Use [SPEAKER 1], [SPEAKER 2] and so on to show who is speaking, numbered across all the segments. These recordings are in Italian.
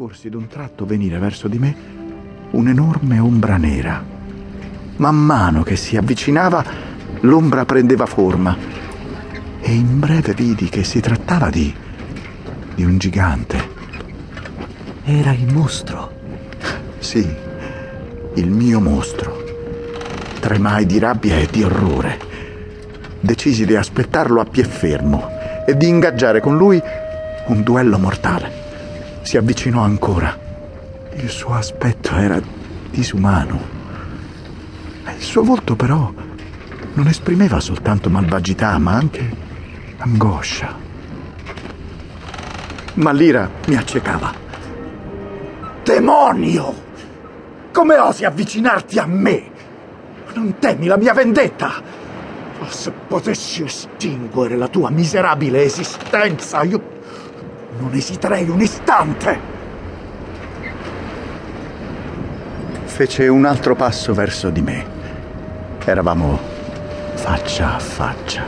[SPEAKER 1] accorsi d'un tratto venire verso di me un'enorme ombra nera. Man mano che si avvicinava, l'ombra prendeva forma e in breve vidi che si trattava di... di un gigante.
[SPEAKER 2] Era il mostro.
[SPEAKER 1] Sì, il mio mostro. Tremai di rabbia e di orrore. Decisi di aspettarlo a pie fermo e di ingaggiare con lui un duello mortale. Si avvicinò ancora. Il suo aspetto era disumano. Il suo volto però non esprimeva soltanto malvagità, ma anche angoscia. Ma l'ira mi accecava. Demonio! Come osi avvicinarti a me? Non temi la mia vendetta? Oh, se potessi estinguere la tua miserabile esistenza, io non esiterei un istante. Fece un altro passo verso di me. Eravamo faccia a faccia.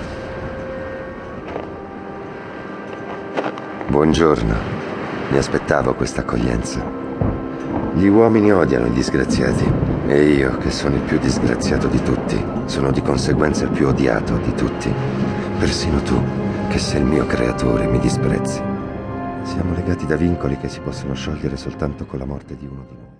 [SPEAKER 3] Buongiorno. Mi aspettavo questa accoglienza. Gli uomini odiano i disgraziati e io, che sono il più disgraziato di tutti, sono di conseguenza il più odiato di tutti. Persino tu, che sei il mio creatore, mi disprezzi. Siamo legati da vincoli che si possono sciogliere soltanto con la morte di uno di noi.